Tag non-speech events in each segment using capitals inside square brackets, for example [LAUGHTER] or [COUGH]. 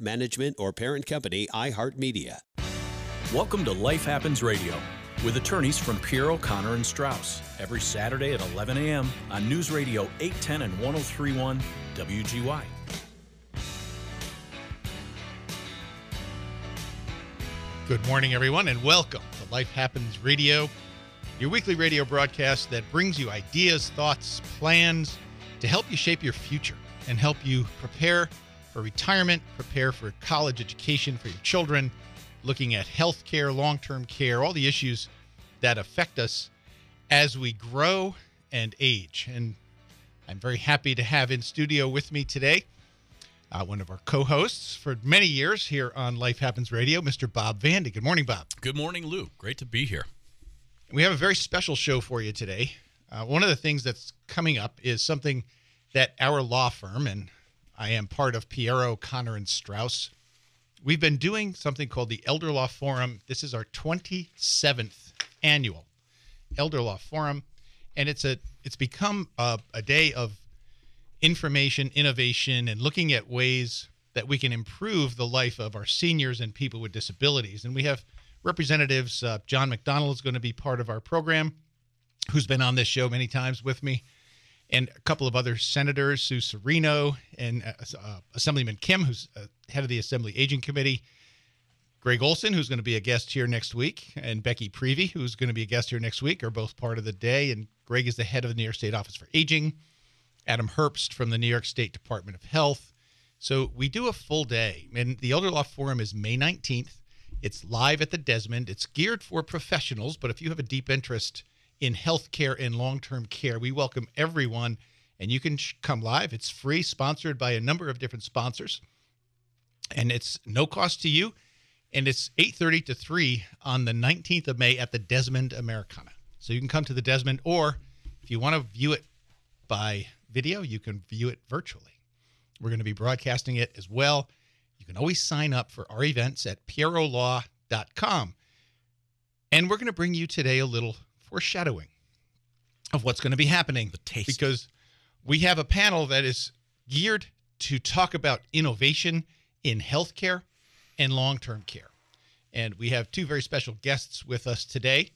management, or parent company, iHeartMedia. Welcome to Life Happens Radio with attorneys from Pierro Connor and Strauss every Saturday at 11 a.m. on News Radio 810 and 1031 WGY. Good morning, everyone, and welcome to Life Happens Radio, your weekly radio broadcast that brings you ideas, thoughts, plans to help you shape your future and help you prepare for retirement, prepare for college education for your children, looking at health care, long term care, all the issues that affect us as we grow and age. And I'm very happy to have in studio with me today uh, one of our co-hosts for many years here on Life Happens Radio, Mr. Bob Vandy. Good morning, Bob. Good morning, Lou. Great to be here. We have a very special show for you today. Uh, one of the things that's coming up is something that our law firm, and I am part of Pierro, Connor, and Strauss, we've been doing something called the Elder Law Forum. This is our 27th annual Elder Law Forum, and it's a it's become a, a day of information, innovation, and looking at ways that we can improve the life of our seniors and people with disabilities. And we have representatives. Uh, John McDonald is going to be part of our program, who's been on this show many times with me, and a couple of other senators, Sue Serino and uh, uh, Assemblyman Kim, who's uh, head of the Assembly Aging Committee. Greg Olsen, who's going to be a guest here next week, and Becky Prevey, who's going to be a guest here next week, are both part of the day. And Greg is the head of the New York State Office for Aging. Adam Herbst from the New York State Department of Health. So we do a full day, and the Elder Law Forum is May 19th. It's live at the Desmond. It's geared for professionals, but if you have a deep interest in healthcare and long term care, we welcome everyone, and you can come live. It's free, sponsored by a number of different sponsors, and it's no cost to you. And it's 8:30 to 3 on the 19th of May at the Desmond Americana. So you can come to the Desmond, or if you want to view it by video, you can view it virtually. We're going to be broadcasting it as well. You can always sign up for our events at pierrolaw.com. And we're going to bring you today a little foreshadowing of what's going to be happening. The taste. Because we have a panel that is geared to talk about innovation in healthcare and long term care. And we have two very special guests with us today.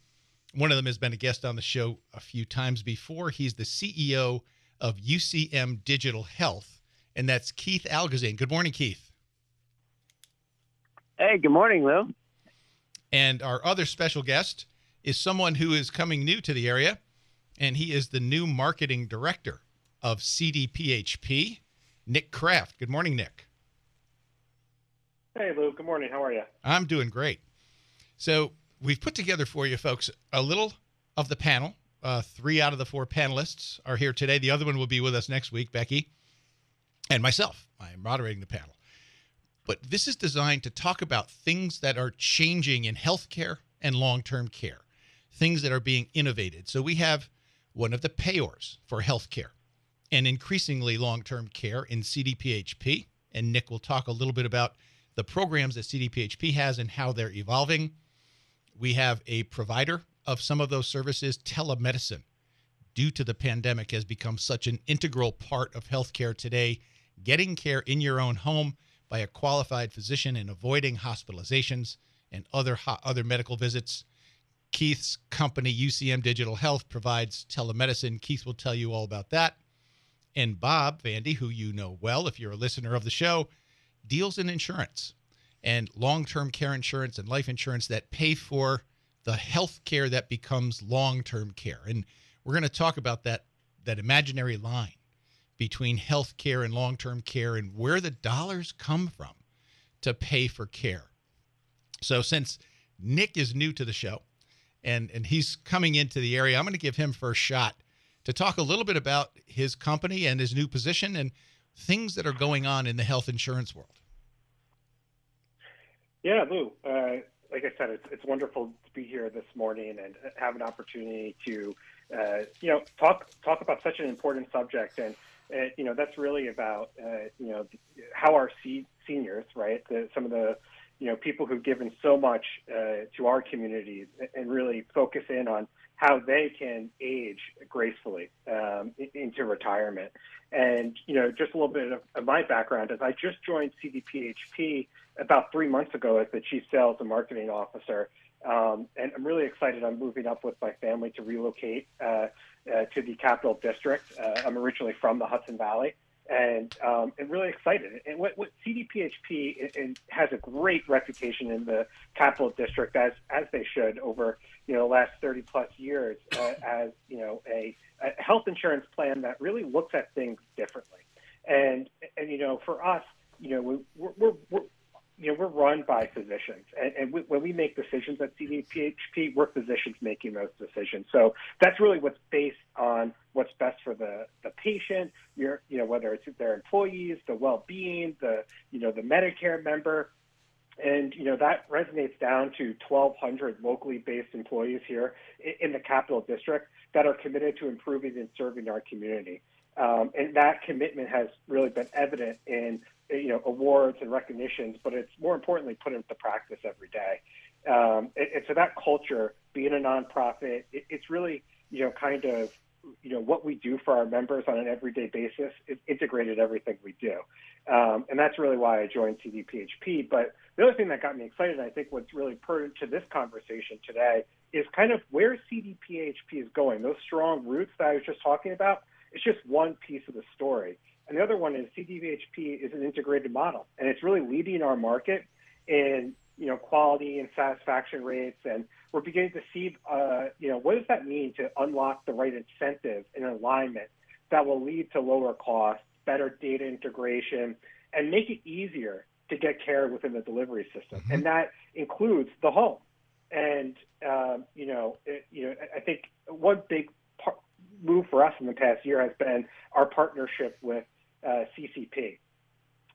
One of them has been a guest on the show a few times before. He's the CEO of UCM Digital Health, and that's Keith Algozzine. Good morning, Keith. Hey, good morning, Lou. And our other special guest is someone who is coming new to the area, and he is the new marketing director of CDPHP, Nick Kraft. Good morning, Nick. Hey, Lou. Good morning. How are you? I'm doing great. So, we've put together for you folks a little of the panel. Uh, three out of the four panelists are here today. The other one will be with us next week, Becky, and myself. I'm moderating the panel. But this is designed to talk about things that are changing in healthcare and long term care, things that are being innovated. So, we have one of the payors for healthcare and increasingly long term care in CDPHP. And Nick will talk a little bit about the programs that CDPHP has and how they're evolving. We have a provider of some of those services, telemedicine, due to the pandemic, has become such an integral part of healthcare today. Getting care in your own home by a qualified physician and avoiding hospitalizations and other other medical visits. Keith's company, UCM Digital Health, provides telemedicine. Keith will tell you all about that. And Bob Vandy, who you know well if you're a listener of the show, deals in insurance and long term care insurance and life insurance that pay for the health care that becomes long term care. And we're going to talk about that, that imaginary line between health care and long term care and where the dollars come from to pay for care. So, since Nick is new to the show and, and he's coming into the area, I'm going to give him first shot to talk a little bit about his company and his new position and things that are going on in the health insurance world. Yeah, Lou. Uh, like I said, it's, it's wonderful to be here this morning and have an opportunity to, uh, you know, talk talk about such an important subject. And uh, you know, that's really about uh, you know how our se- seniors, right? The, some of the you know people who've given so much uh, to our communities, and really focus in on how they can age gracefully um, into retirement. And you know, just a little bit of, of my background is I just joined CDPHP about three months ago as the chief sales and marketing officer. Um, and I'm really excited. I'm moving up with my family to relocate uh, uh, to the Capital District. Uh, I'm originally from the Hudson Valley, and um, and really excited. And what, what CDPHP it has a great reputation in the Capital District, as as they should over you know the last 30 plus years, uh, as you know a, a health insurance plan that really looks at things differently. And and you know for us, you know we, we're, we're, we're you know, we're run by physicians, and, and we, when we make decisions at CDPHP, we're physicians making those decisions. So that's really what's based on what's best for the, the patient. Your, you know, whether it's their employees, the well-being, the you know, the Medicare member, and you know that resonates down to 1,200 locally based employees here in the Capital District that are committed to improving and serving our community. Um, and that commitment has really been evident in you know awards and recognitions, but it's more importantly put into practice every day. Um, and, so that culture, being a nonprofit, it, it's really you know kind of you know what we do for our members on an everyday basis is integrated everything we do, um, and that's really why I joined CDPHP. But the other thing that got me excited, and I think what's really pertinent to this conversation today, is kind of where CDPHP is going. Those strong roots that I was just talking about. It's just one piece of the story. And the other one is CDPHP is an integrated model, and it's really leading our market in you know quality and satisfaction rates, and we're beginning to see uh, you know what does that mean to unlock the right incentive and alignment that will lead to lower costs, better data integration, and make it easier to get care within the delivery system, mm-hmm. and that includes the home. And um, you know, it, you know, I think one big part, move for us in the past year has been our partnership with uh, CCP.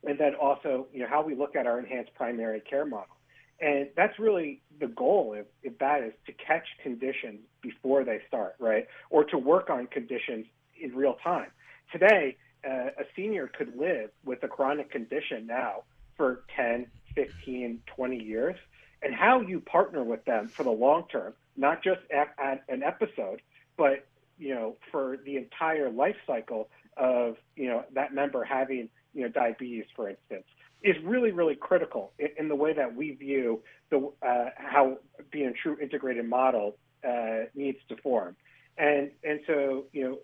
And then also, you know, how we look at our enhanced primary care model. And that's really the goal, if, if that is to catch conditions before they start, right? Or to work on conditions in real time. Today, uh, a senior could live with a chronic condition now for 10, 15, 20 years. And how you partner with them for the long term, not just at, at an episode, but you know, for the entire life cycle of you know that member having you know diabetes, for instance, is really really critical in, in the way that we view the uh, how being a true integrated model uh, needs to form, and and so you know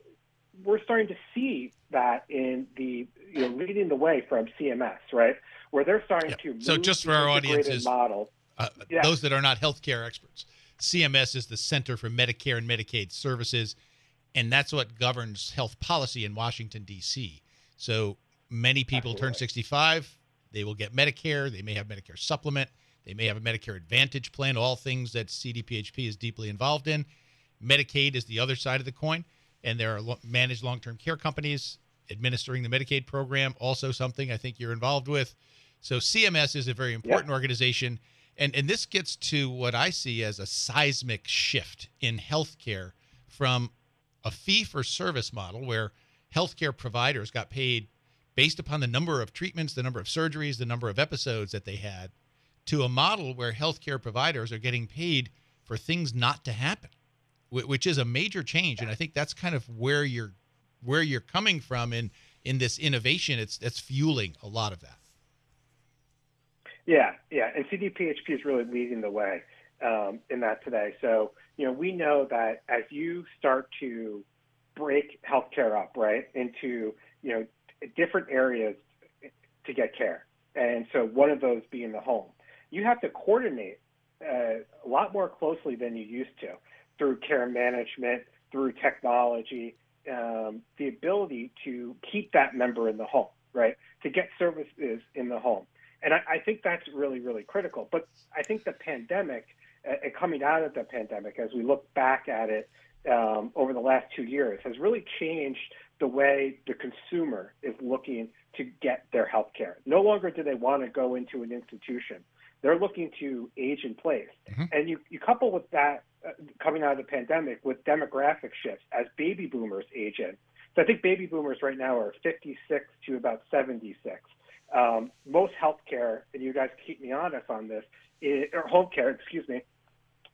we're starting to see that in the you know leading the way from CMS, right, where they're starting to so just for our audiences model. Uh, yeah. Those that are not healthcare experts, CMS is the Center for Medicare and Medicaid Services and that's what governs health policy in Washington D.C. So many people Absolutely. turn 65, they will get Medicare, they may have Medicare supplement, they may have a Medicare Advantage plan, all things that CDPHP is deeply involved in. Medicaid is the other side of the coin, and there are managed long-term care companies administering the Medicaid program, also something I think you're involved with. So CMS is a very important organization. And, and this gets to what I see as a seismic shift in healthcare from a fee for service model where healthcare providers got paid based upon the number of treatments, the number of surgeries, the number of episodes that they had, to a model where healthcare providers are getting paid for things not to happen, which is a major change. And I think that's kind of where you're where you're coming from in in this innovation. It's that's fueling a lot of that. Yeah, yeah, and CDPHP is really leading the way um, in that today. So you know, we know that as you start to break healthcare up, right, into, you know, different areas to get care, and so one of those being the home, you have to coordinate uh, a lot more closely than you used to through care management, through technology, um, the ability to keep that member in the home, right, to get services in the home. And I, I think that's really, really critical. But I think the pandemic – and coming out of the pandemic, as we look back at it, um, over the last two years has really changed the way the consumer is looking to get their health care. No longer do they want to go into an institution. They're looking to age in place. Mm-hmm. And you, you couple with that uh, coming out of the pandemic with demographic shifts as baby boomers age in. So I think baby boomers right now are 56 to about 76. Um, most healthcare, and you guys keep me honest on this, is, or home care, excuse me,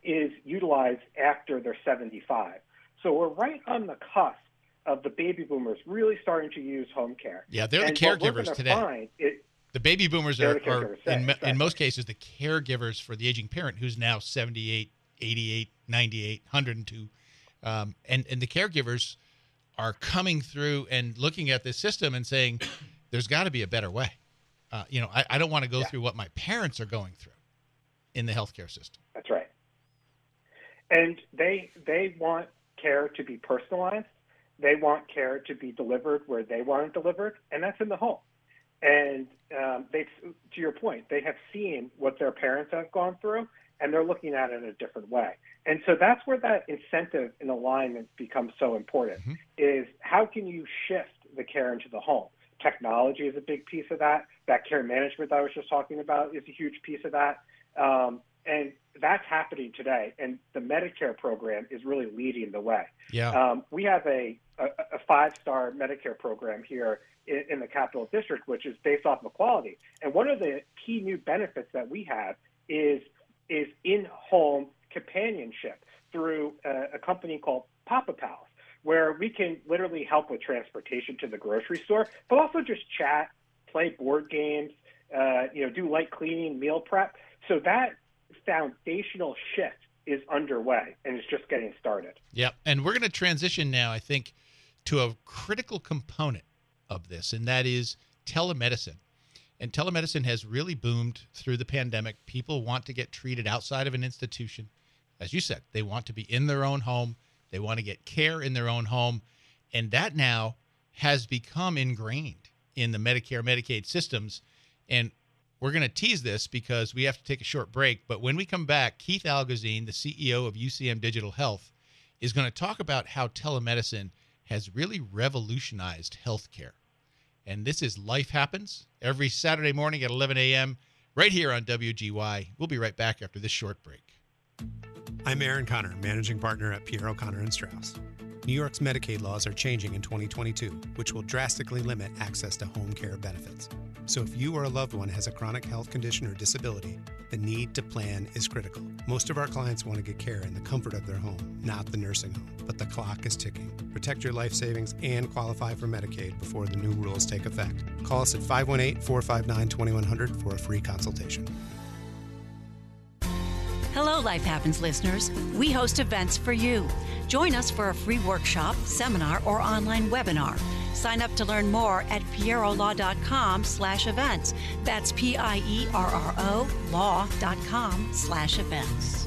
is utilized after they're 75. So we're right on the cusp of the baby boomers really starting to use home care. Yeah, they're the caregivers today. It, the baby boomers are, are in, in most cases the caregivers for the aging parent who's now 78, 88, 98, 102. Um, and, and the caregivers are coming through and looking at this system and saying, [CLEARS THROAT] there's got to be a better way. Uh, you know, I, I don't want to go yeah. through what my parents are going through in the healthcare system. That's right. And they they want care to be personalized. They want care to be delivered where they want it delivered, and that's in the home. And um, they, to your point, they have seen what their parents have gone through, and they're looking at it in a different way. And so that's where that incentive and alignment becomes so important. Mm-hmm. Is how can you shift the care into the home? Technology is a big piece of that. That care management that I was just talking about is a huge piece of that. Um, and that's happening today. And the Medicare program is really leading the way. Yeah. Um, we have a, a, a five star Medicare program here in, in, the Capital District, which is based off of quality. And one of the key new benefits that we have is is in home companionship through a, a company called Papa Pals, where we can literally help with transportation to the grocery store, but also just chat, play board games, uh, you know, do light cleaning, meal prep. So that foundational shift is underway and it's just getting started. Yep. And we're going to transition now, I think, to a critical component of this, and that is telemedicine. And telemedicine has really boomed through the pandemic. People want to get treated outside of an institution. As you said, they want to be in their own home, they want to get care in their own home. And that now has become ingrained in the Medicare, Medicaid systems. And we're going to tease this because we have to take a short break. But when we come back, Keith Algozzine, the CEO of UCM Digital Health, is going to talk about how telemedicine has really revolutionized healthcare. And this is Life Happens every Saturday morning at 11 a.m. right here on WGY. We'll be right back after this short break. I'm Aaron Connor, managing partner at Pierro Connor and Strauss. New York's Medicaid laws are changing in 2022, which will drastically limit access to home care benefits. So if you or a loved one has a chronic health condition or disability, the need to plan is critical. Most of our clients want to get care in the comfort of their home, not the nursing home. But the clock is ticking. Protect your life savings and qualify for Medicaid before the new rules take effect. Call us at 518 459 2100 for a free consultation. Hello, Life Happens listeners. We host events for you. Join us for a free workshop, seminar, or online webinar. Sign up to learn more at pierrolaw.com slash events. That's P-I-E-R-R-O law.com slash events.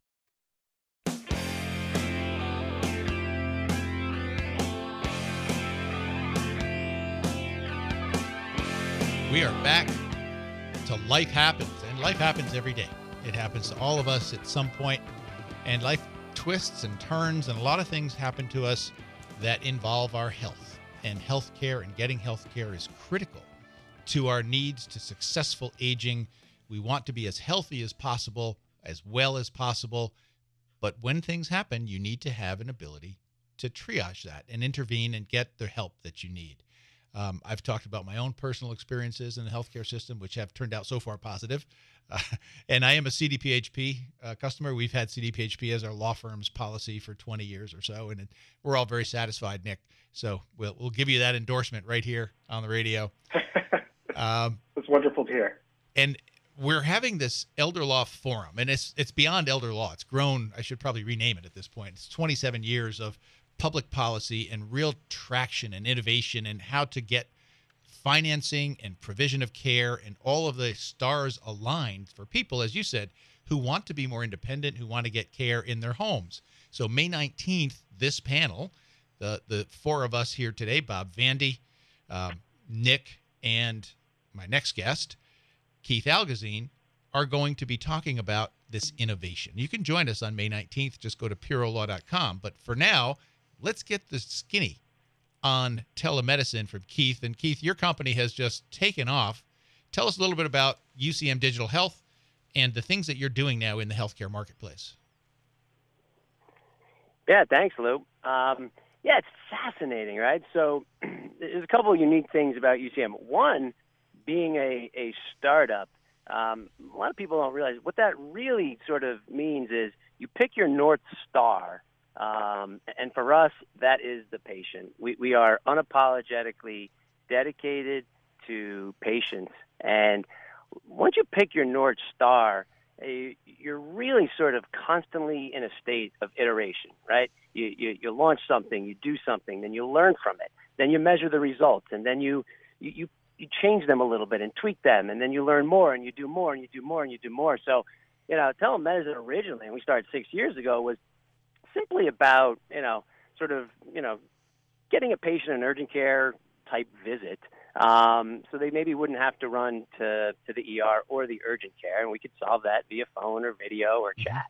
We are back to Life Happens, and life happens every day. It happens to all of us at some point, and life twists and turns, and a lot of things happen to us that involve our health. And healthcare and getting healthcare is critical to our needs to successful aging. We want to be as healthy as possible, as well as possible. But when things happen, you need to have an ability to triage that and intervene and get the help that you need. Um, I've talked about my own personal experiences in the healthcare system, which have turned out so far positive. [LAUGHS] Uh, and I am a CDPHP uh, customer. We've had CDPHP as our law firm's policy for 20 years or so, and it, we're all very satisfied, Nick. So we'll we'll give you that endorsement right here on the radio. [LAUGHS] Um, it's wonderful to hear. And we're having this elder law forum, and it's it's beyond elder law. It's grown. I should probably rename it at this point. It's 27 years of public policy and real traction and innovation and how to get financing and provision of care and all of the stars aligned for people, as you said, who want to be more independent, who want to get care in their homes. So May 19th, this panel, the the four of us here today, Bob Vandy, um, Nick, and my next guest, Keith Algozzine, are going to be talking about this innovation. You can join us on May 19th. Just go to pierrolaw.com. But for now, let's get the skinny on telemedicine from Keith. And Keith, your company has just taken off. Tell us a little bit about UCM Digital Health and the things that you're doing now in the healthcare marketplace. Yeah, thanks, Lou. Um, yeah, it's fascinating, right? So [CLEARS THROAT] there's a couple of unique things about UCM. One, being a, a startup, um, a lot of people don't realize what that really sort of means is you pick your North Star um, and for us, that is the patient. We, we are unapologetically dedicated to patients. And once you pick your North Star, uh, you're really sort of constantly in a state of iteration, right? You, you, you launch something, you do something, then you learn from it, then you measure the results, and then you, you, you, you change them a little bit and tweak them, and then you learn more, and you do more, and you do more, and you do more. So, you know, telemedicine originally, and we started six years ago, was simply about you know sort of you know getting a patient an urgent care type visit um, so they maybe wouldn't have to run to, to the ER or the urgent care, and we could solve that via phone or video or chat.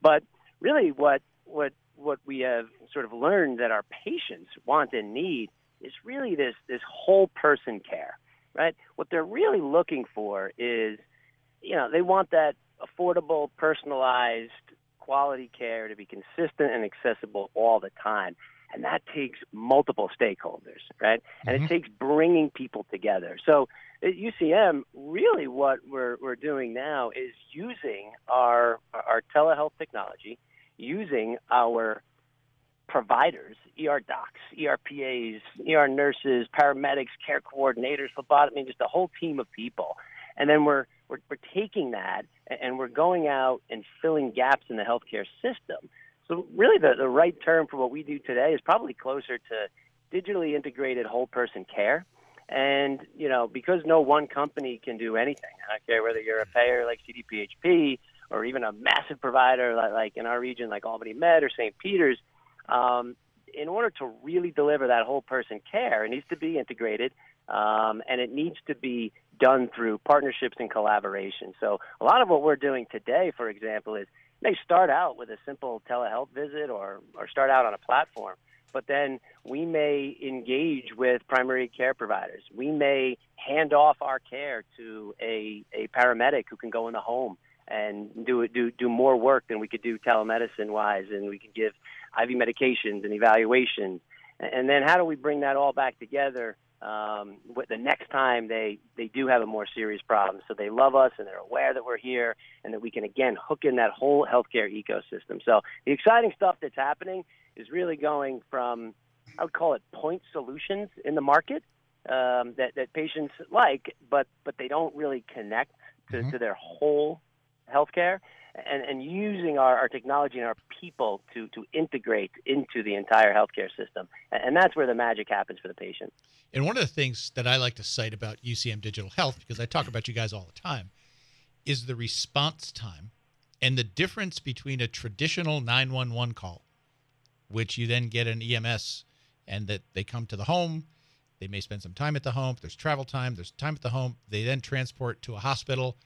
But really, what what what we have sort of learned that our patients want and need is really this this whole person care, right? What they're really looking for is, you know, they want that affordable, personalized quality care to be consistent and accessible all the time. And that takes multiple stakeholders, right? And mm-hmm. it takes bringing people together. So at UCM, really what we're, we're doing now is using our, our telehealth technology, using our providers, ER docs, ERPAs, ER nurses, paramedics, care coordinators, phlebotomy, just a whole team of people. And then we're we're, we're taking that and we're going out and filling gaps in the healthcare system. So, really, the, the right term for what we do today is probably closer to digitally integrated whole person care. And, you know, because no one company can do anything, I don't care whether you're a payer like CDPHP or even a massive provider like, like in our region, like Albany Med or St. Peter's, um, in order to really deliver that whole person care, it needs to be integrated um, and it needs to be done through partnerships and collaboration. So a lot of what we're doing today, for example, is may start out with a simple telehealth visit or, or start out on a platform, but then we may engage with primary care providers. We may hand off our care to a, a paramedic who can go in the home and do do do more work than we could do telemedicine wise, and we can give IV medications and evaluations. And then how do we bring that all back together um, the next time they, they do have a more serious problem. So they love us and they're aware that we're here and that we can, again, hook in that whole healthcare ecosystem. So the exciting stuff that's happening is really going from, I would call it point solutions in the market um, that, that patients like, but, but they don't really connect to, mm-hmm. to their whole healthcare and, and using our, our technology and our people to, to integrate into the entire healthcare system. And that's where the magic happens for the patient. And one of the things that I like to cite about UCM Digital Health, because I talk about you guys all the time, is the response time and the difference between a traditional 911 call, which you then get an EMS and that they come to the home, They may spend some time at the home. There's travel time. There's time at the home. They then transport to a hospital.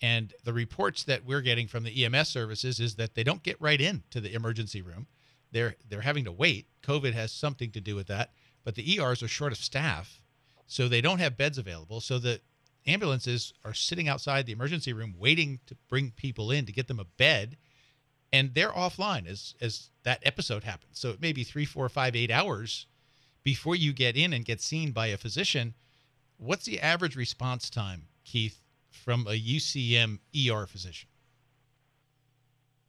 And the reports that we're getting from the EMS services is that they don't get right into the emergency room. They're they're having to wait. COVID has something to do with that, but the ERs are short of staff, so they don't have beds available. So the ambulances are sitting outside the emergency room waiting to bring people in to get them a bed, and they're offline as as that episode happens. So it may be three, four, five, eight hours before you get in and get seen by a physician. What's the average response time, Keith, from a UCM ER physician?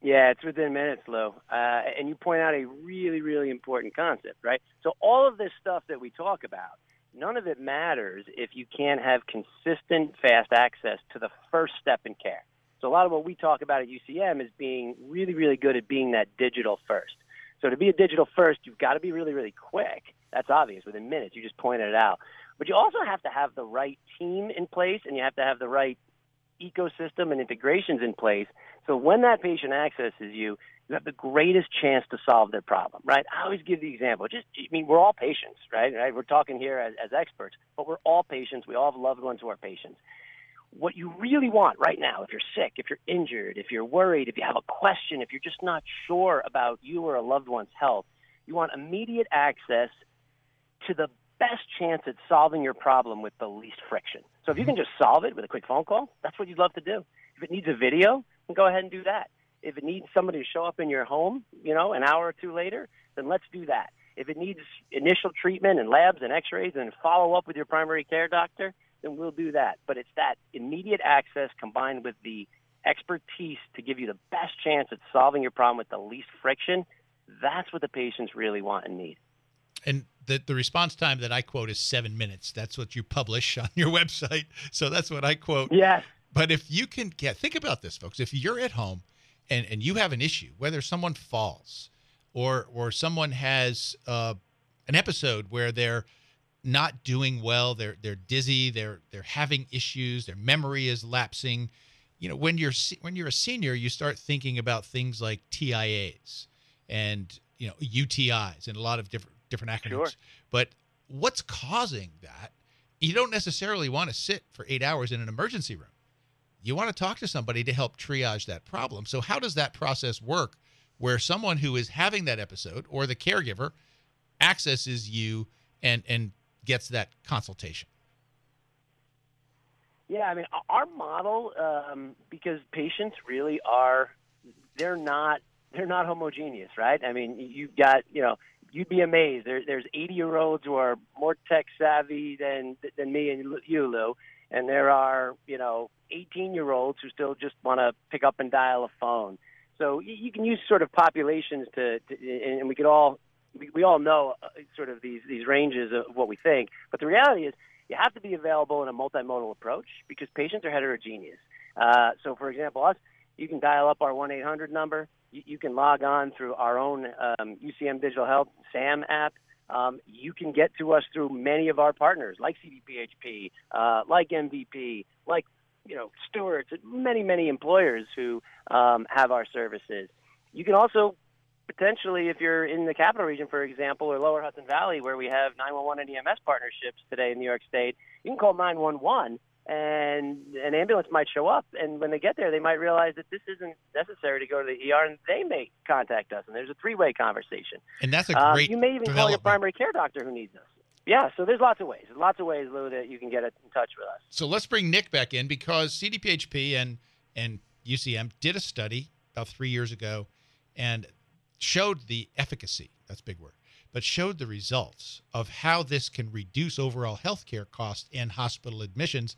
Yeah, it's within minutes, Lou. Uh, and you point out a really, really important concept, right? So all of this stuff that we talk about, none of it matters if you can't have consistent, fast access to the first step in care. So a lot of what we talk about at UCM is being really, really good at being that digital first. So to be a digital first, you've got to be really, really quick. That's obvious within minutes. You just pointed it out. But you also have to have the right team in place and you have to have the right ecosystem and integrations in place. So when that patient accesses you, you have the greatest chance to solve their problem, right? I always give the example. Just, I mean, we're all patients, right? right? We're talking here as, as experts, but we're all patients. We all have loved ones who are patients. What you really want right now, if you're sick, if you're injured, if you're worried, if you have a question, if you're just not sure about you or a loved one's health, you want immediate access to the best chance at solving your problem with the least friction. So if you can just solve it with a quick phone call, that's what you'd love to do. If it needs a video, then go ahead and do that. If it needs somebody to show up in your home, you know, an hour or two later, then let's do that. If it needs initial treatment and labs and x-rays and follow up with your primary care doctor, then we'll do that. But it's that immediate access combined with the expertise to give you the best chance at solving your problem with the least friction. That's what the patients really want and need. And the, the response time that I quote is seven minutes. That's what you publish on your [LAUGHS] website. So that's what I quote. Yes. But if you can get, think about this, folks. If you're at home and, and you have an issue, whether someone falls or or someone has uh, an episode where they're not doing well, they're they're dizzy, they're they're having issues, their memory is lapsing. You know, when you're when you're a senior, you start thinking about things like TIAs and you know UTIs and a lot of different different acronyms. Sure. But what's causing that? You don't necessarily want to sit for eight hours in an emergency room. You want to talk to somebody to help triage that problem. So, how does that process work where someone who is having that episode or the caregiver accesses you and, and gets that consultation? Yeah, I mean, our model, um, because patients really are, they're not, they're not homogeneous, right? I mean, you've got, you know, you'd be amazed. There, there's 80 year olds who are more tech savvy than than me and you, Lou, and there are you know 18 year olds who still just want to pick up and dial a phone. So you, you can use sort of populations to, to and we could all we, we all know uh, sort of these these ranges of what we think. But the reality is you have to be available in a multimodal approach because patients are heterogeneous. Uh, so, for example, us, you can dial up our 1 800 number you, you can log on through our own um, UCM Digital Health SAM app. Um, you can get to us through many of our partners, like CDPHP, uh, like MVP, like you know Stewart's, many many employers who um, have our services. You can also potentially, if you're in the capital region, for example, or Lower Hudson Valley, where we have 911 and EMS partnerships today in New York State, you can call 911 and an ambulance might show up and when they get there they might realize that this isn't necessary to go to the ER and they may contact us and there's a three-way conversation. And that's a Um, great you may even call your primary care doctor who needs us. Yeah, so there's lots of ways. There's lots of ways, Lou, that you can get in touch with us. So let's bring Nick back in because CDPHP and and UCM did a study about three years ago and showed the efficacy. That's a big word, but showed the results of how this can reduce overall healthcare costs and hospital admissions.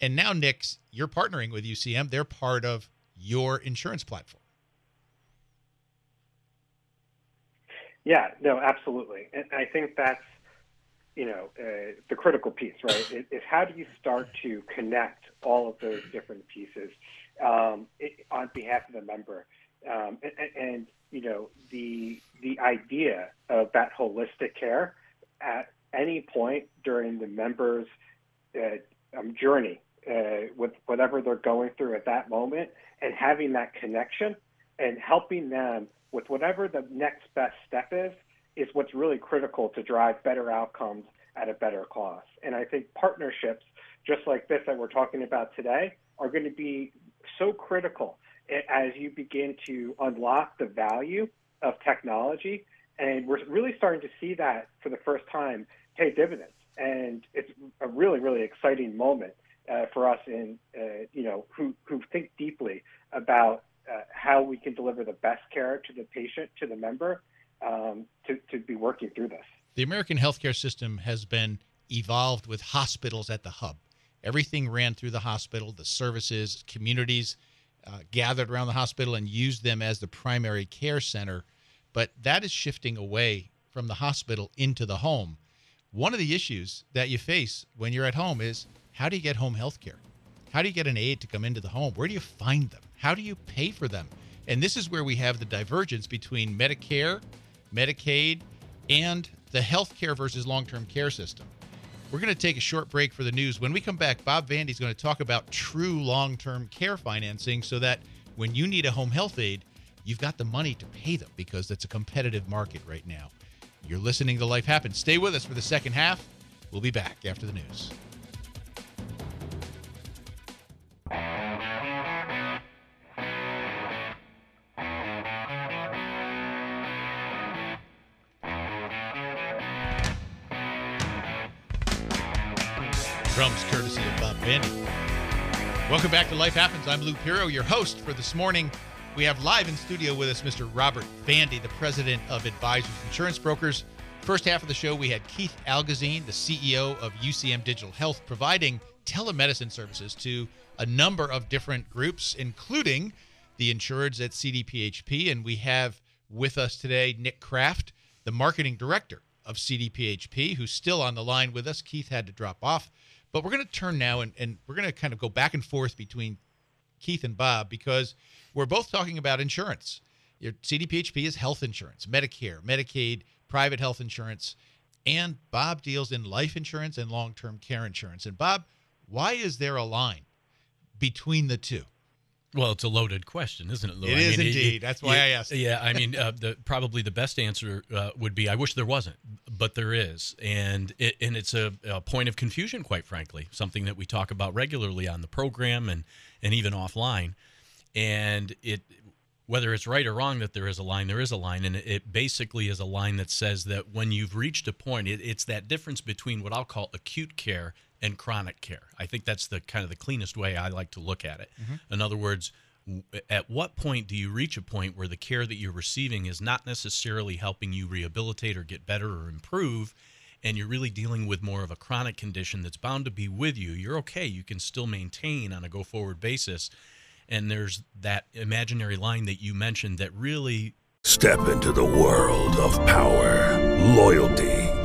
And now, Nick's, you're partnering with UCM. They're part of your insurance platform. Yeah, no, absolutely. And I think that's, you know, uh, the critical piece, right? Is, is how do you start to connect all of those different pieces um, it, on behalf of the member? Um, and, and, you know, the the idea of that holistic care at any point during the member's uh, um, journey uh, with whatever they're going through at that moment, and having that connection and helping them with whatever the next best step is, is what's really critical to drive better outcomes at a better cost. And I think partnerships, just like this that we're talking about today, are going to be so critical as you begin to unlock the value of technology. And we're really starting to see that for the first time pay dividends. And it's a really, really exciting moment uh, for us in, uh, you know, who, who think deeply about uh, how we can deliver the best care to the patient, to the member, um, to, to be working through this. The American healthcare system has been evolved with hospitals at the hub. Everything ran through the hospital, the services, communities uh, gathered around the hospital and used them as the primary care center. But that is shifting away from the hospital into the home. One of the issues that you face when you're at home is how do you get home health care? How do you get an aide to come into the home? Where do you find them? How do you pay for them? And this is where we have the divergence between Medicare, Medicaid, and the healthcare versus long term care system. We're going to take a short break for the news. When we come back, Bob Vandy is going to talk about true long term care financing so that when you need a home health aide, you've got the money to pay them because it's a competitive market right now. You're listening to Life Happens. Stay with us for the second half. We'll be back after the news. Welcome back to Life Happens. I'm Lou Pierro, your host for this morning. We have live in studio with us Mr. Robert Vandy, the president of Advisors Insurance Brokers. First half of the show, we had Keith Algozzine, the CEO of UCM Digital Health, providing telemedicine services to a number of different groups, including the insureds at CDPHP. And we have with us today Nick Kraft, the marketing director of CDPHP, who's still on the line with us. Keith had to drop off. But we're going to turn now and, and we're going to kind of go back and forth between Keith and Bob because we're both talking about insurance. Your CDPHP is health insurance, Medicare, Medicaid, private health insurance, and Bob deals in life insurance and long term care insurance. And Bob, why is there a line between the two? Well, it's a loaded question, isn't it, Lou? It I is mean, indeed. That's why yeah, I asked. Yeah, I mean, uh, the, probably the best answer uh, would be, I wish there wasn't, but there is, and it, and it's a, a point of confusion, quite frankly. Something that we talk about regularly on the program and and even offline, and it whether it's right or wrong that there is a line, there is a line, and it basically is a line that says that when you've reached a point, it, it's that difference between what I'll call acute care and chronic care. I think that's the kind of the cleanest way I like to look at it. Mm-hmm. In other words, at what point do you reach a point where the care that you're receiving is not necessarily helping you rehabilitate or get better or improve? And you're really dealing with more of a chronic condition that's bound to be with you. You're okay. You can still maintain on a go forward basis. And there's that imaginary line that you mentioned that really Step into the world of power, loyalty,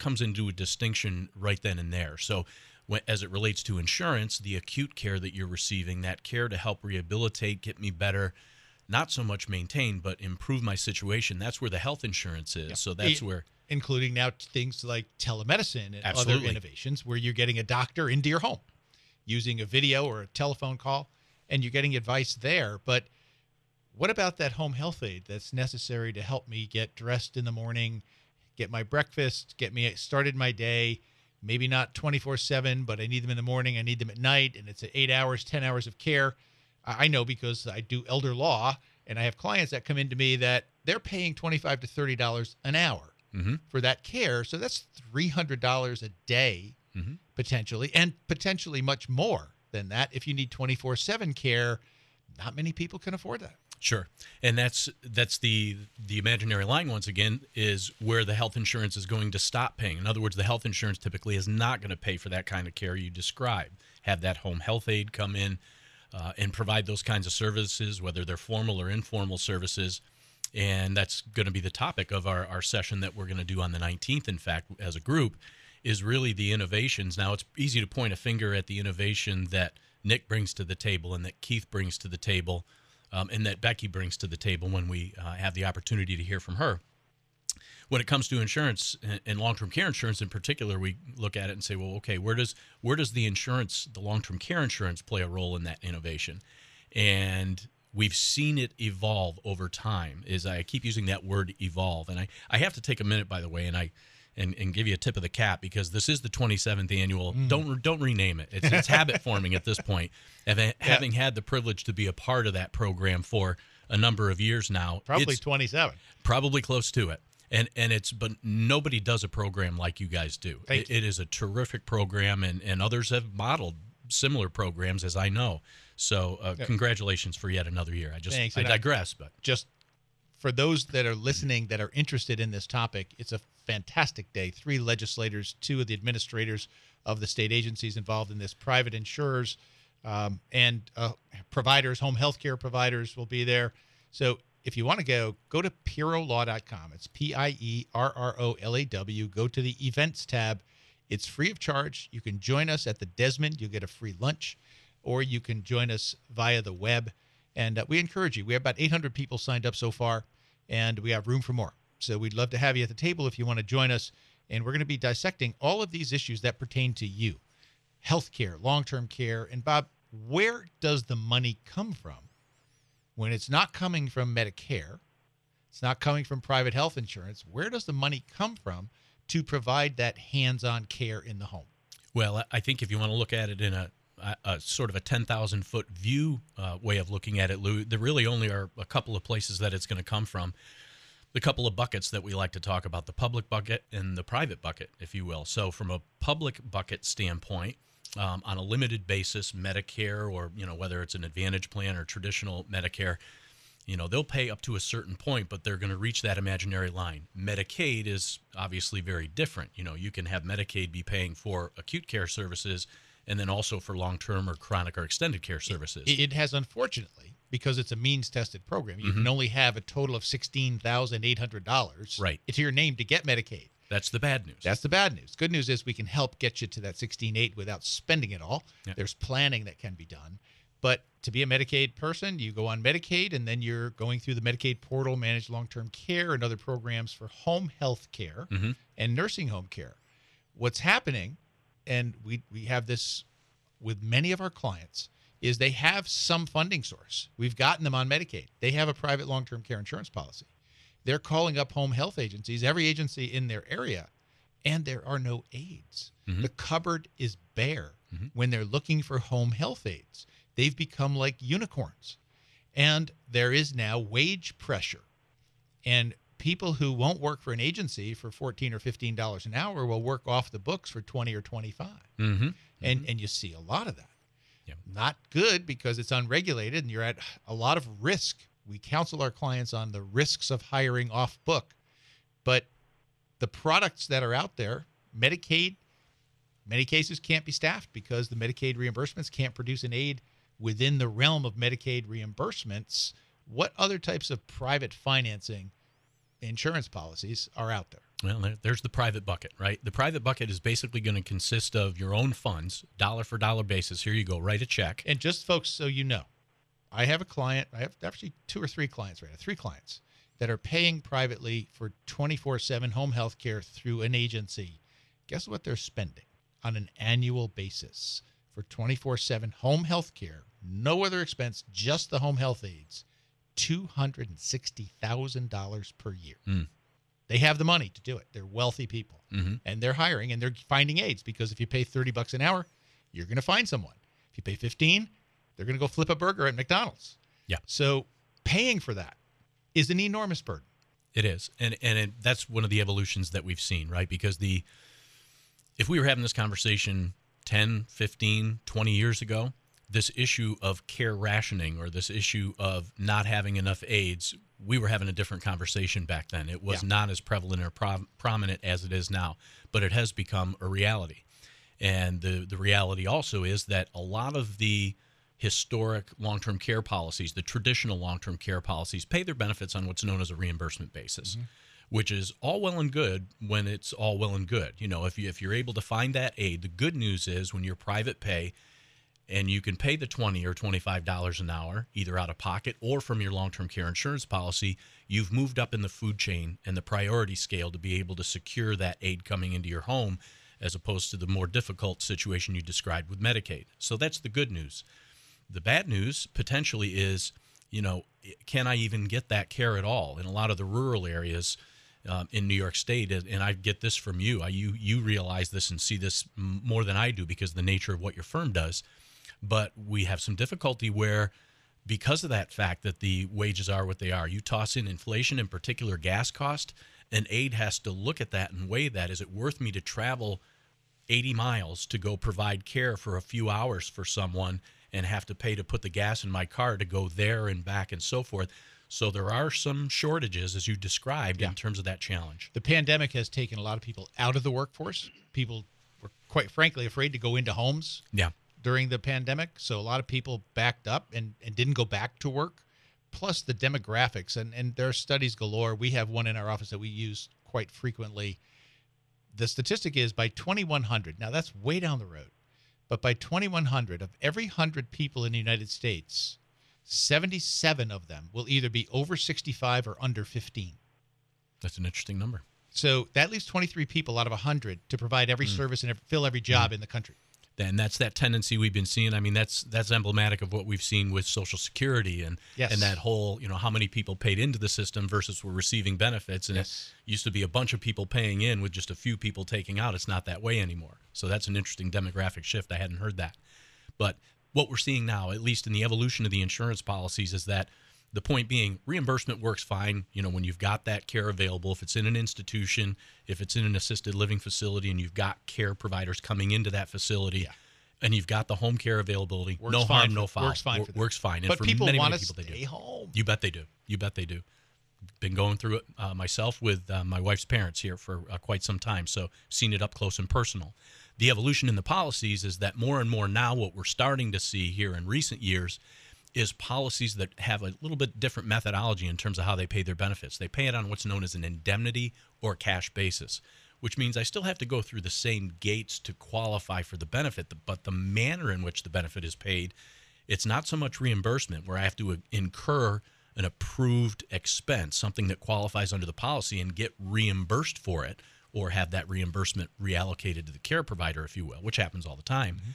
Comes into a distinction right then and there. So, when, as it relates to insurance, the acute care that you're receiving, that care to help rehabilitate, get me better, not so much maintain, but improve my situation, that's where the health insurance is. So, that's I- where. including now things like telemedicine and other innovations where you're getting a doctor into your home using a video or a telephone call and you're getting advice there but what about that home health aide that's necessary to help me get dressed in the morning get my breakfast get me started my day maybe not 24/7 but I need them in the morning I need them at night and it's 8 hours 10 hours of care I know because I do elder law and I have clients that come into me that they're paying 25 to 30 dollars an hour Mm-hmm. for that care. So that's $300 a day Mhm. potentially, and potentially much more than that. If you need 24 7 care, not many people can afford that. Sure, and that's that's the the imaginary line once again is where the health insurance is going to stop paying. In other words, the health insurance typically is not going to pay for that kind of care you describe. Have that home health aide come in uh, and provide those kinds of services, whether they're formal or informal services. And that's going to be the topic of our, our session that we're going to do on the 19th, in fact, as a group, is really the innovations. Now, it's easy to point a finger at the innovation that Nick brings to the table and that Keith brings to the table um, and that Becky brings to the table when we uh, have the opportunity to hear from her. When it comes to insurance and- long-term care insurance in particular, we look at it and say, well, okay, where does where does the insurance, the long-term care insurance, play a role in that innovation? And we've seen it evolve over time. Is I keep using that word evolve, and I I have to take a minute, by the way, and I. And, and give you a tip of the cap because this is the 27th annual. Don't don't rename it. It's, it's habit [LAUGHS] forming at this point. Having, having had the privilege to be a part of that program for a number of years now, Probably 27. probably close to it and and it's but nobody does a program like you guys do it, it is a terrific program and and others have modeled similar programs as i know so uh, Yeah. congratulations for yet another year i just Thanks, i and I- digress but Just for those that are listening that are interested in this topic, it's a fantastic day. Three legislators, two of the administrators of the state agencies involved in this, private insurers, um, and uh, providers, home health care providers will be there. So if you want to go, go to pierrolaw.com. It's P I E R R O L A W. Go to the events tab. It's free of charge. You can join us at the Desmond. You'll get a free lunch, or you can join us via the web. And uh, we encourage you. We have about 800 people signed up so far, and we have room for more. So we'd love to have you at the table if you want to join us. And we're going to be dissecting all of these issues that pertain to you healthcare, long term care. And Bob, where does the money come from when it's not coming from Medicare? It's not coming from private health insurance. Where does the money come from to provide that hands on care in the home? Well, I- think if you want to look at it in a, a, a sort of a 10,000 foot view uh, way of looking at it, Lou, there really only are a couple of places that it's going to come from. The couple of buckets that we like to talk about the public bucket and the private bucket, if you will. So, from a public bucket standpoint, um, on a limited basis, Medicare or you know whether it's an Advantage plan or traditional Medicare, you know they'll pay up to a certain point but they're going to reach that imaginary line. Medicaid is obviously very different. You know you can have medicaid be paying for acute care services and then also for long-term or chronic or extended care services. It it has, unfortunately, because it's a means tested program, you can Mhm. only have a total of $16,800 Right. to your name to get Medicaid. that's the bad news That's the bad news. Good news is we can help get you to that 16.8 without spending it all. Yeah. There's planning that can be done. But to be a Medicaid person, you go on Medicaid and then you're going through the Medicaid portal, manage long-term care and other programs for home health care Mhm. and nursing home care. What's happening, and we we have this with many of our clients, is they have some funding source. We've gotten them on Medicaid. They have a private long-term care insurance policy. They're calling up home health agencies, every agency in their area, and there are no aides. Mhm. The cupboard is bare Mhm. when they're looking for home health aides. They've become like unicorns. And there is now wage pressure. And people who won't work for an agency for 14 or 15 dollars an hour will work off the books for 20 or 25. mm-hmm. And and you see a lot of that. Not good because it's unregulated and you're at a lot of risk. We counsel our clients on the risks of hiring off book. But the products that are out there, Medicaid, many cases can't be staffed because the Medicaid reimbursements can't produce an aide within the realm of Medicaid reimbursements. What other types of private financing insurance policies are out there? Well there's the private bucket right the private bucket is basically going to consist of your own funds dollar for dollar basis here you go write a check And just folks, so you know, I have a client. I have actually two or three clients right now, three clients that are paying privately for 24/7 home health care through an agency. Guess what they're spending on an annual basis for 24/7 home health care? No other expense, just the home health aides. $260,000 per year. Mm. They have the money to do it. They're wealthy people. Mhm. And they're hiring and they're finding aides because if you pay 30 bucks an hour, you're going to find someone. If you pay 15, they're going to go flip a burger at McDonald's. Yeah. So paying for that is an enormous burden. It is, and and it, that's one of the evolutions that we've seen, right? Because the if we were having this conversation 10, 15, 20 years ago, this issue of care rationing or this issue of not having enough aides, we were having a different conversation back then. It was Yeah. not as prevalent or pro- prominent as it is now, but it has become a reality. And the the reality also is that a lot of the historic long-term care policies, the traditional long-term care policies pay their benefits on what's known as a reimbursement basis. Mm-hmm. Which is all well and good when it's all well and good. You know, if you if you're able to find that aide, the good news is when you're private pay, and you can pay the 20 or 25 dollars an hour either out of pocket or from your long-term care insurance policy you've moved up in the food chain and the priority scale to be able to secure that aide coming into your home as opposed to the more difficult situation you described with medicaid so that's the good news the bad news potentially is you know can i even get that care at all in a lot of the rural areas um, in New York State, and I get this from you. I, you you realize this and see this more than I do because the nature of what your firm does. But we have some difficulty where, because of that fact that the wages are what they are, you toss in inflation, in particular gas cost, and aide has to look at that and weigh that. Is it worth me to travel 80 miles to go provide care for a few hours for someone and have to pay to put the gas in my car to go there and back and so forth? So there are some shortages, as you described, in terms of that challenge. The pandemic has taken a lot of people out of the workforce. People were quite frankly afraid to go into homes Yeah. During the pandemic. So a lot of people backed up and, and didn't go back to work. Plus the demographics and, and there are studies galore. We have one in our office that we use quite frequently. The statistic is by 2100. Now that's way down the road. But by 2100 of every 100 people in the United States, 77 of them will either be over 65 or under 15. That's an interesting number. So that leaves 23 people out of 100 to provide every Mm. service and fill every job in the country. And that's that tendency we've been seeing. I mean, that's that's emblematic of what we've seen with Social Security and Yes. and that whole you know how many people paid into the system versus were receiving benefits. And Yes. it used to be a bunch of people paying in with just a few people taking out. It's not that way anymore. So that's an interesting demographic shift. I hadn't heard that, but what we're seeing now, at least in the evolution of the insurance policies, is that the point being reimbursement works fine you know when you've got that care available. If it's in an institution if it's in an assisted living facility and you've got care providers coming into that facility and you've got the home care availability Works no harm no foul. works fine works fine. And But for people many, wanna many people they stay do home. you bet they do. You bet they do. Been going through it uh, myself with uh, my wife's parents here for uh, quite some time, so seen it up close and personal. The evolution in the policies is that more and more now, what we're starting to see here in recent years is policies that have a little bit different methodology in terms of how they pay their benefits. They pay it on what's known as an indemnity or cash basis, which means I still have to go through the same gates to qualify for the benefit, but the manner in which the benefit is paid, it's not so much reimbursement where I have to uh, incur an approved expense, something that qualifies under the policy and get reimbursed for it or have that reimbursement reallocated to the care provider, if you will, which happens all the time. Mm-hmm.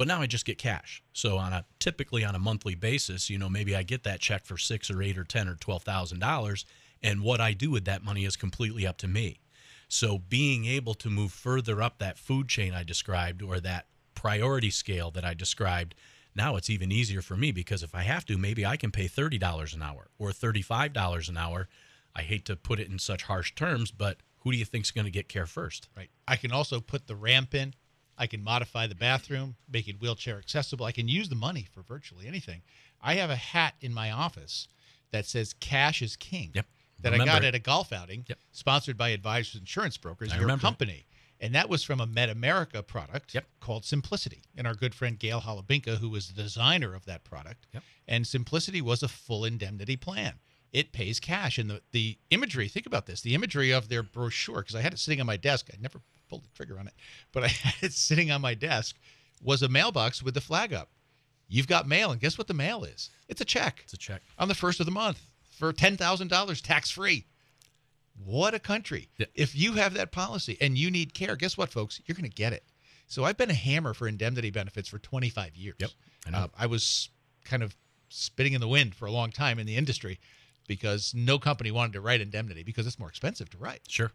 But now I just get cash. So on a typically on a monthly basis, you know, maybe I get that check for six or eight or ten or twelve thousand dollars, and what I do with that money is completely up to me. So being able to move further up that food chain I described or that priority scale that I described, now it's even easier for me because if I have to, maybe I can pay thirty dollars an hour or thirty-five dollars an hour. I hate to put it in such harsh terms, but who do you think's going to get care first? Right. I can also put the ramp in. I can modify the bathroom, make it wheelchair accessible. I can use the money for virtually anything. I have a hat in my office that says "Cash is King." Yep. That I got it. at a golf outing, Yep. sponsored by Advisors Insurance Brokers, I your remember it. company. And that was from a MedAmerica product Yep. called Simplicity. And our good friend Gail Halabinka, who was the designer of that product. Yep. And Simplicity was a full indemnity plan. It pays cash. And the, the imagery, think about this the imagery of their brochure, because I had it sitting on my desk. I never pulled the trigger on it, but I [LAUGHS] had it sitting on my desk, was a mailbox with the flag up. You've got mail. And guess what the mail is? It's a check It's a check. on the first of the month for $10,000 tax free. What a country. Yeah. If you have that policy and you need care, guess what, folks? You're going to get it. So I've been a hammer for indemnity benefits for 25 years. Yep, I. Uh, I was kind of spitting in the wind for a long time in the industry because no company wanted to write indemnity because it's more expensive to write. Sure.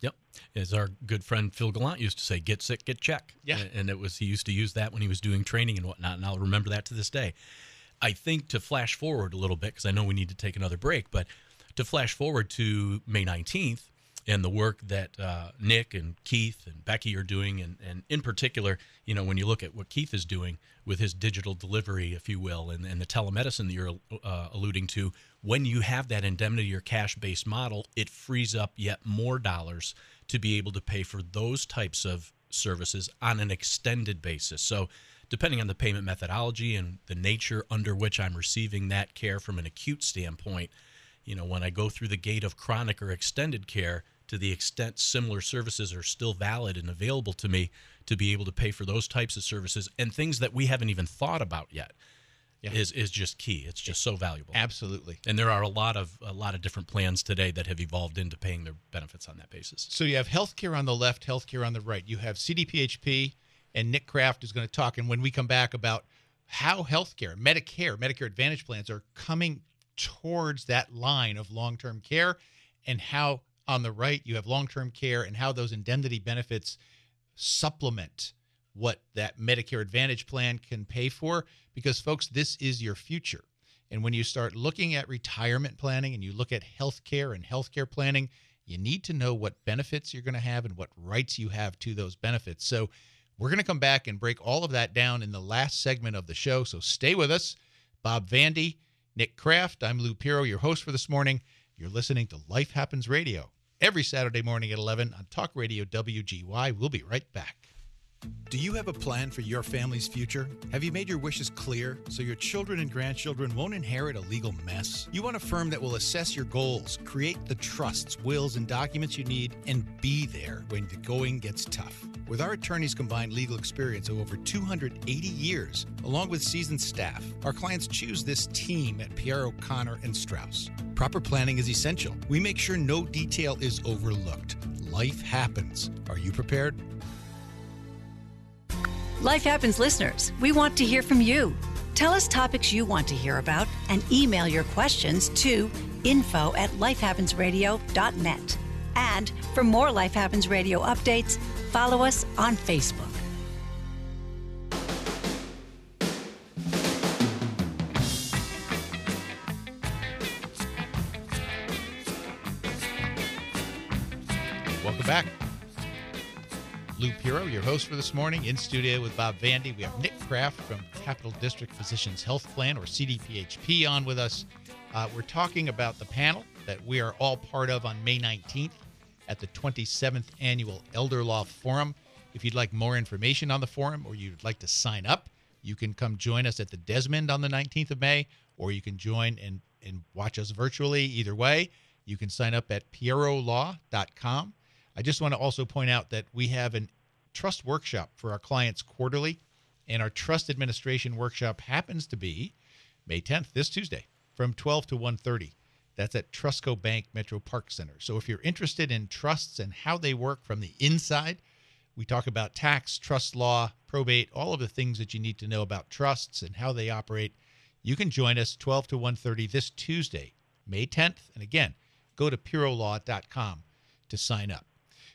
Yep. As our good friend Phil Gallant used to say, get sick, get check. Yeah. And it was, he used to use that when he was doing training and whatnot. And I'll remember that to this day. I think to flash forward a little bit, because I know we need to take another break, but to flash forward to May 19th and the work that uh, Nick and Keith and Becky are doing, and, and in particular, you know, when you look at what Keith is doing with his digital delivery, if you will, and, and the telemedicine that you're uh, alluding to, when you have that indemnity or cash based model, it frees up yet more dollars to be able to pay for those types of services on an extended basis. So, depending on the payment methodology and the nature under which I'm receiving that care from an acute standpoint, you know, when I go through the gate of chronic or extended care, to the extent similar services are still valid and available to me to be able to pay for those types of services and things that we haven't even thought about yet yeah. is is just key. It's just so valuable. Absolutely. And there are a lot of a lot of different plans today that have evolved into paying their benefits on that basis. So you have healthcare on the left, healthcare on the right. You have CDPHP and Nick Kraft is going to talk and when we come back about how healthcare, Medicare, Medicare Advantage plans are coming towards that line of long-term care and how on the right you have long-term care and how those indemnity benefits supplement what that Medicare Advantage plan can pay for because, folks, this is your future. And when you start looking at retirement planning and you look at health care and healthcare planning, you need to know what benefits you're going to have and what rights you have to those benefits. So, we're going to come back and break all of that down in the last segment of the show. So, stay with us. Bob Vandy, Nick Kraft, I'm Lou Pierro, your host for this morning. You're listening to Life Happens Radio every Saturday morning at 11 on Talk Radio WGY. We'll be right back. Do you have a plan for your family's future? Have you made your wishes clear so your children and grandchildren won't inherit a legal mess? You want a firm that will assess your goals, create the trusts, wills, and documents you need, and be there when the going gets tough. With our attorneys' combined legal experience of over 280 years, along with seasoned staff, our clients choose this team at Pierro Connor and Strauss. Proper planning is essential. We make sure no detail is overlooked. Life happens. Are you prepared? Life Happens listeners, we want to hear from you. Tell us topics you want to hear about and email your questions to info at lifehappensradio.net. And for more Life Happens Radio updates, follow us on Facebook. Your host for this morning, in studio with Bob Vandy. We have Nick Kraft from Capital District Physicians Health Plan, or CDPHP, on with us. Uh, we're talking about the panel that we are all part of on May 19th at the 27th Annual Elder Law Forum. If you'd like more information on the forum or you'd like to sign up, you can come join us at the Desmond on the 19th of May, or you can join and, and watch us virtually. Either way, you can sign up at pierrolaw.com. I just want to also point out that we have an trust workshop for our clients quarterly, and our trust administration workshop happens to be May 10th, this Tuesday, from 12 to 1:30. That's at Trustco Bank Metro Park Center. So if you're interested in trusts and how they work from the inside, we talk about tax, trust law, probate, all of the things that you need to know about trusts and how they operate. You can join us 12 to 1:30 this Tuesday, May 10th, and again, go to pierrolaw.com to sign up.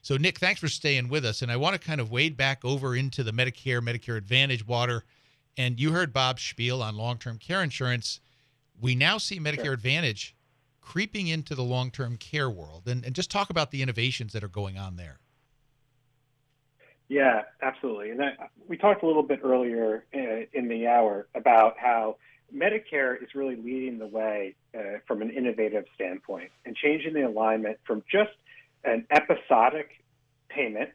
So, Nick, thanks for staying with us. And I want to kind of wade back over into the Medicare, Medicare Advantage water. And you heard Bob's spiel on long term care insurance. We now see Medicare sure. Advantage creeping into the long term care world. And, and just talk about the innovations that are going on there. Yeah, absolutely. And that, we talked a little bit earlier uh, in the hour about how Medicare is really leading the way uh, from an innovative standpoint and changing the alignment from just an episodic payment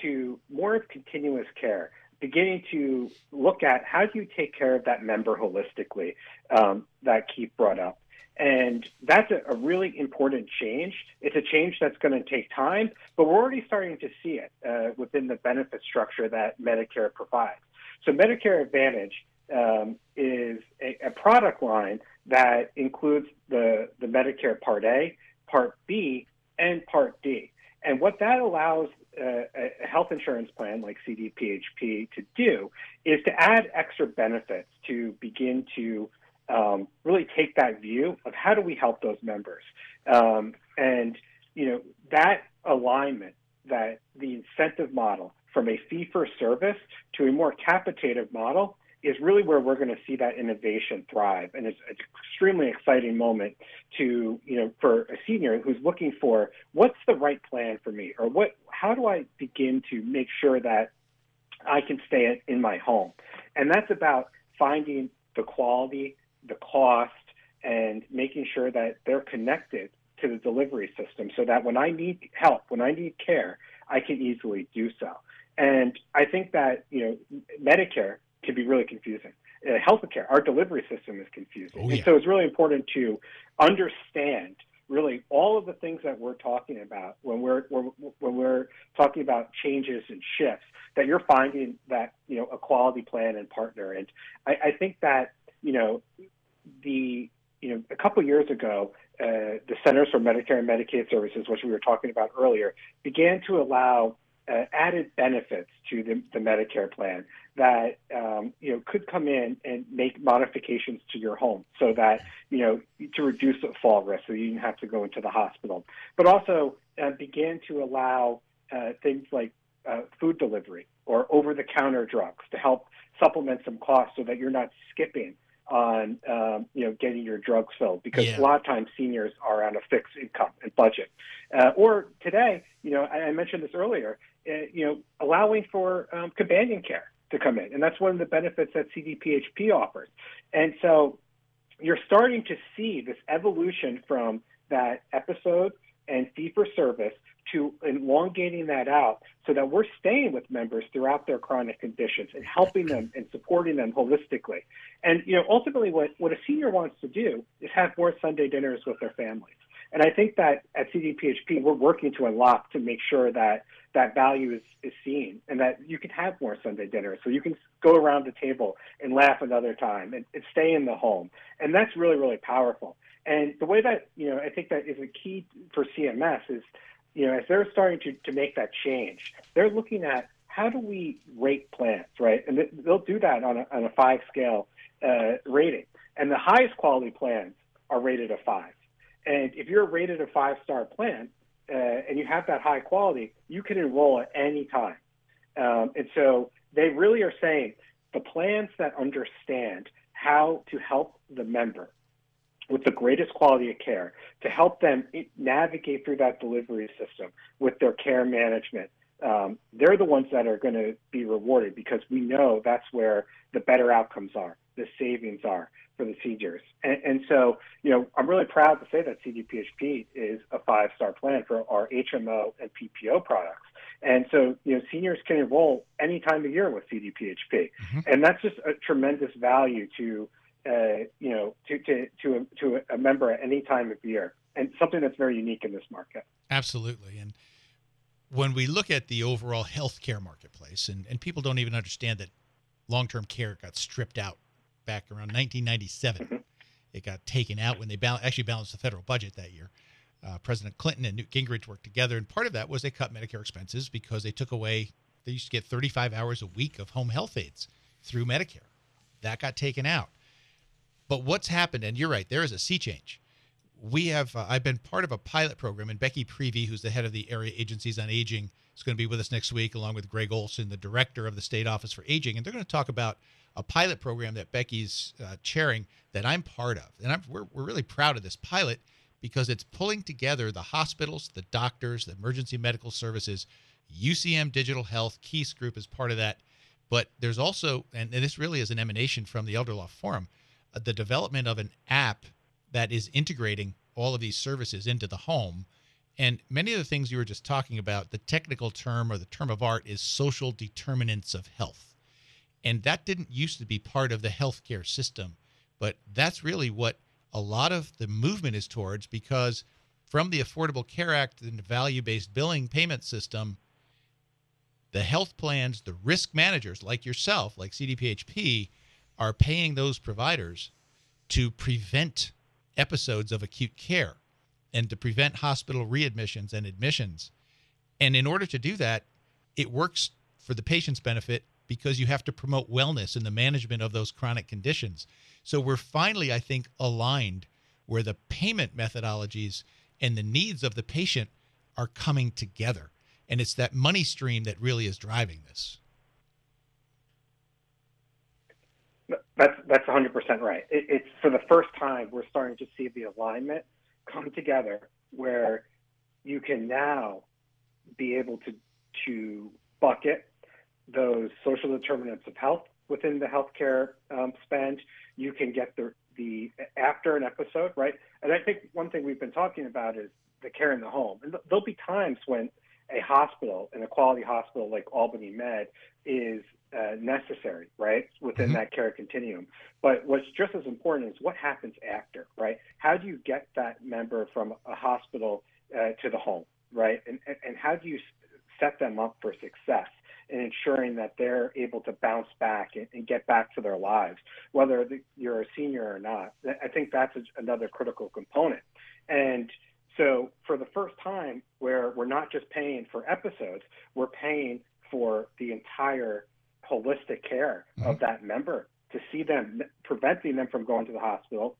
to more of continuous care, beginning to look at how do you take care of that member holistically um, that Keith brought up. And that's a, a, really important change. It's a change that's going to take time, but we're already starting to see it uh, within the benefit structure that Medicare provides. So, Medicare Advantage um, is a, a, product line that includes the, the Medicare Part A, Part B, and Part D. And what that allows uh, a health insurance plan like CDPHP to do is to add extra benefits to begin to um, really take that view of how do we help those members. Um, and, you know, that alignment, that the incentive model from a fee for service to a more capitative model is really where we're going to see that innovation thrive. And it's, an extremely exciting moment to, you know, for a senior who's looking for what's the right plan for me or what, how do I begin to make sure that I can stay in my home? And that's about finding the quality, the cost, and making sure that they're connected to the delivery system so that when I need help, when I need care, I can easily do so. And I think that, you know, Medicare can be really confusing. Uh, healthcare, our delivery system is confusing. Oh, yeah. And so it's really important to understand really all of the things that we're talking about when we're, when, when we're talking about changes and shifts that you're finding that, you know, a quality plan and partner. And I, I think that, you know, the, you know, a couple years ago, uh, the Centers for Medicare and Medicaid Services, which we were talking about earlier, began to allow uh, added benefits to the, the Medicare plan that um, you know could come in and make modifications to your home so that you know to reduce the fall risk, so you didn't have to go into the hospital, but also uh, began to allow uh, things like uh, food delivery or over-the-counter drugs to help supplement some costs so that you're not skipping on um, you know getting your drugs filled because Yeah. a lot of times seniors are on a fixed income and budget. Uh, or today, you know, I, I mentioned this earlier, you know, allowing for um, companion care to come in, and that's one of the benefits that CDPHP offers. And so you're starting to see this evolution from that episode and fee for service to elongating that out so that we're staying with members throughout their chronic conditions and helping them and supporting them holistically. And you know, ultimately what, what a senior wants to do is have more Sunday dinners with their families. And I think that at CDPHP we're working to unlock to make sure that that value is, is seen and that you can have more Sunday dinners. So you can go around the table and laugh another time and, and stay in the home. And that's really, really powerful. And the way that, you know, I think that is a key for CMS is, you know, as they're starting to, to make that change, they're looking at how do we rate plans, right? And they'll do that on a, on a five scale uh, rating. And the highest quality plans are rated a five. And if you're rated a five star plan uh, and you have that high quality, you can enroll at any time. Um, and so they really are saying the plans that understand how to help the member with the greatest quality of care to help them navigate through that delivery system with their care management. Um, they're the ones that are going to be rewarded because we know that's where the better outcomes are, the savings are for the seniors. And, and so, you know, I'm really proud to say that CDPHP is a five star plan for our HMO and PPO products. And so, you know, seniors can enroll any time of year with CDPHP. And that's just a tremendous value to, uh, you know, to, to, to, a, to a member at any time of year and something that's very unique in this market. Absolutely. And when we look at the overall healthcare marketplace, and, and people don't even understand that long term care got stripped out back around 1997. It got taken out when they bal- actually balanced the federal budget that year. Uh, President Clinton and Newt Gingrich worked together, and part of that was they cut Medicare expenses because they took away, they used to get 35 hours a week of home health aides through Medicare. That got taken out. But what's happened, and you're right, there is a sea change we have uh, i've been part of a pilot program and becky Preve who's the head of the area agencies on aging is going to be with us next week along with greg Olsen the director of the state office for aging and they're going to talk about a pilot program that becky's uh, chairing that i'm part of and I'm, we're, we're really proud of this pilot because it's pulling together the hospitals the doctors the emergency medical services ucm digital health keys group is part of that but there's also and this really is an emanation from the elder law forum uh, the development of an app that is integrating all of these services into the home. And many of the things you were just talking about, the technical term or the term of art is social determinants of health. And that didn't used to be part of the healthcare system. But that's really what a lot of the movement is towards because from the Affordable Care Act and the value based billing payment system, the health plans, the risk managers like yourself, like CDPHP, are paying those providers to prevent episodes of acute care and to prevent hospital readmissions and admissions. And in order to do that, it works for the patient's benefit because you have to promote wellness in the management of those chronic conditions. So we're finally, I think, aligned where the payment methodologies and the needs of the patient are coming together. And it's that money stream that really is driving this. that's 100% right. It, it's for the first time we're starting to see the alignment come together where you can now be able to to bucket those social determinants of health within the healthcare um, spend. You can get the the after an episode, right? And I think one thing we've been talking about is the care in the home. And there'll be times when a hospital, and a quality hospital like Albany Med, is uh, necessary, right, within Mm-hmm. that care continuum. But what's just as important is what happens after, right? How do you get that member from a hospital uh, to the home, right? And, and, and how do you set them up for success in ensuring that they're able to bounce back and, and get back to their lives, whether the, you're a senior or not? I think that's a, another critical component. And so, for the first time, where we're not just paying for episodes, we're paying for the entire holistic care of mm-hmm. that member to see them, preventing them from going to the hospital.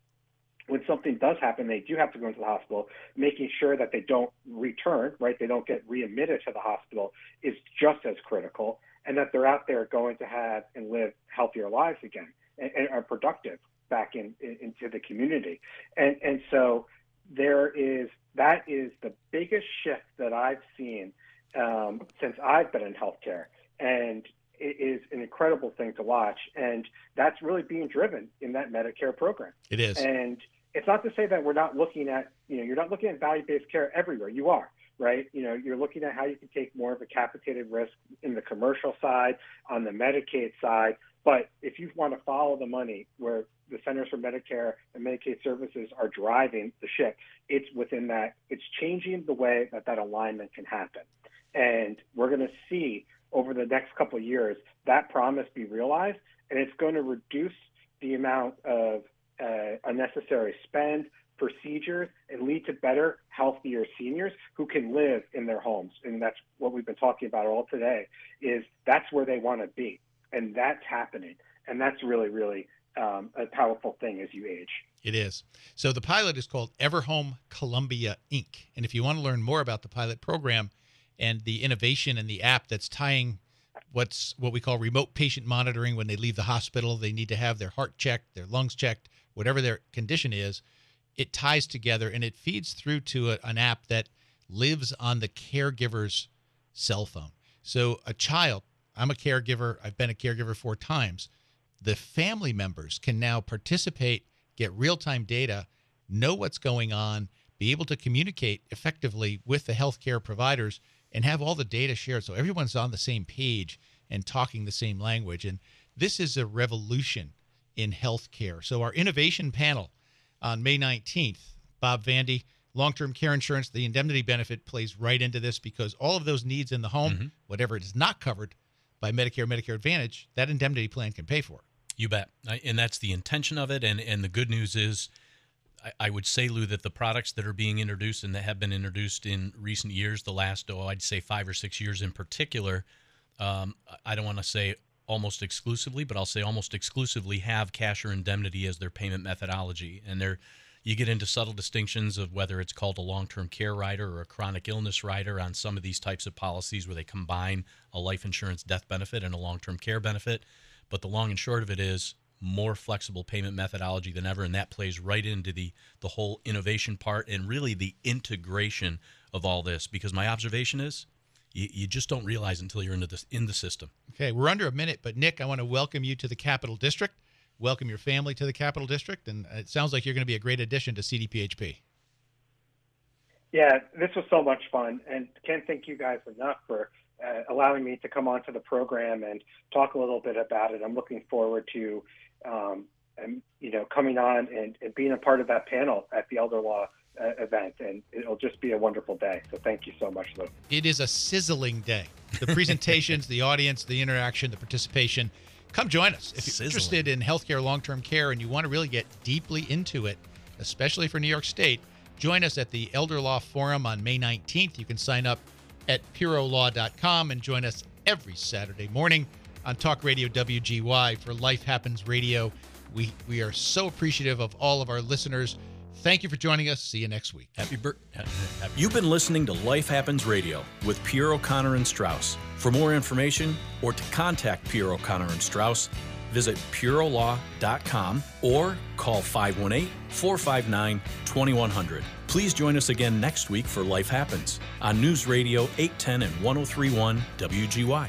When something does happen, they do have to go into the hospital, making sure that they don't return, right? They don't get readmitted to the hospital is just as critical, and that they're out there going to have and live healthier lives again and, and are productive back in, in into the community. And and so there is that is the biggest shift that I've seen um, since I've been in healthcare, and it is an incredible thing to watch. And that's really being driven in that Medicare program. It is. And it's not to say that we're not looking at, you know, you're not looking at value-based care everywhere. You are, right? You know, you're looking at how you can take more of a capitated risk in the commercial side, on the Medicaid side. But if you want to follow the money where the Centers for Medicare and Medicaid Services are driving the ship, it's within that, it's changing the way that that alignment can happen. And we're going to see over the next couple of years that promise be realized, and it's going to reduce the amount of uh, unnecessary spend, procedures, and lead to better, healthier seniors who can live in their homes. And that's what we've been talking about all today. Is that's where they want to be, and that's happening, and that's really, really um, a powerful thing as you age. It is. So the pilot is called Everhome Columbia Inc. And if you want to learn more about the pilot program and the innovation and the app that's tying what's what we call remote patient monitoring when they leave the hospital, they need to have their heart checked, their lungs checked, whatever their condition is, it ties together and it feeds through to a, an app that lives on the caregiver's cell phone. So a child, I'm a caregiver, I've been a caregiver four times. The family members can now participate, get real time data, know what's going on, be able to communicate effectively with the healthcare providers, and have all the data shared so everyone's on the same page and talking the same language. And this is a revolution in healthcare. So, our innovation panel on May 19th, Bob Vandy, long term care insurance, the indemnity benefit plays right into this because all of those needs in the home, whatever it is not covered by Medicare, Medicare Advantage, that indemnity plan can pay for. You bet. And that's the intention of it. And, and the good news is, I, I would say, Lou, that the products that are being introduced and that have been introduced in recent years, the last, oh, I'd say five or six years in particular, um, I don't want to say almost exclusively, but I'll say almost exclusively have cash or indemnity as their payment methodology. And they're, you get into subtle distinctions of whether it's called a long-term care rider or a chronic illness rider on some of these types of policies where they combine a life insurance death benefit and a long-term care benefit. But the long and short of it is more flexible payment methodology than ever, and that plays right into the the whole innovation part and really the integration of all this. Because my observation is, you, you just don't realize until you're into this in the system. Okay, we're under a minute, but Nick, I want to welcome you to the Capital District. Welcome your family to the Capital District, and it sounds like you're going to be a great addition to CDPHP. Yeah, this was so much fun, and can't thank you guys enough for uh, allowing me to come onto the program and talk a little bit about it. I'm looking forward to, um, and, you know, coming on and, and being a part of that panel at the Elder Law Uh, event, and it'll just be a wonderful day. So thank you so much, Lou. It is a sizzling day. The [LAUGHS] presentations, the audience, the interaction, the participation. Come join us. If you're Sizzling. interested in healthcare long term care and you want to really get deeply into it, especially for New York State, join us at the Elder Law Forum on May 19th. You can sign up at pierrolaw.com and join us every Saturday morning on Talk Radio WGY for Life Happens Radio. We, we are so appreciative of all of our listeners. Thank you for joining us. See you next week. Happy birthday. You've been listening to Life Happens Radio with Pierro Connor and Strauss. For more information or to contact Pierro Connor and Strauss, visit pierrolaw.com or call 518 459 2100. Please join us again next week for Life Happens on News Radio 810 and 1031 WGY.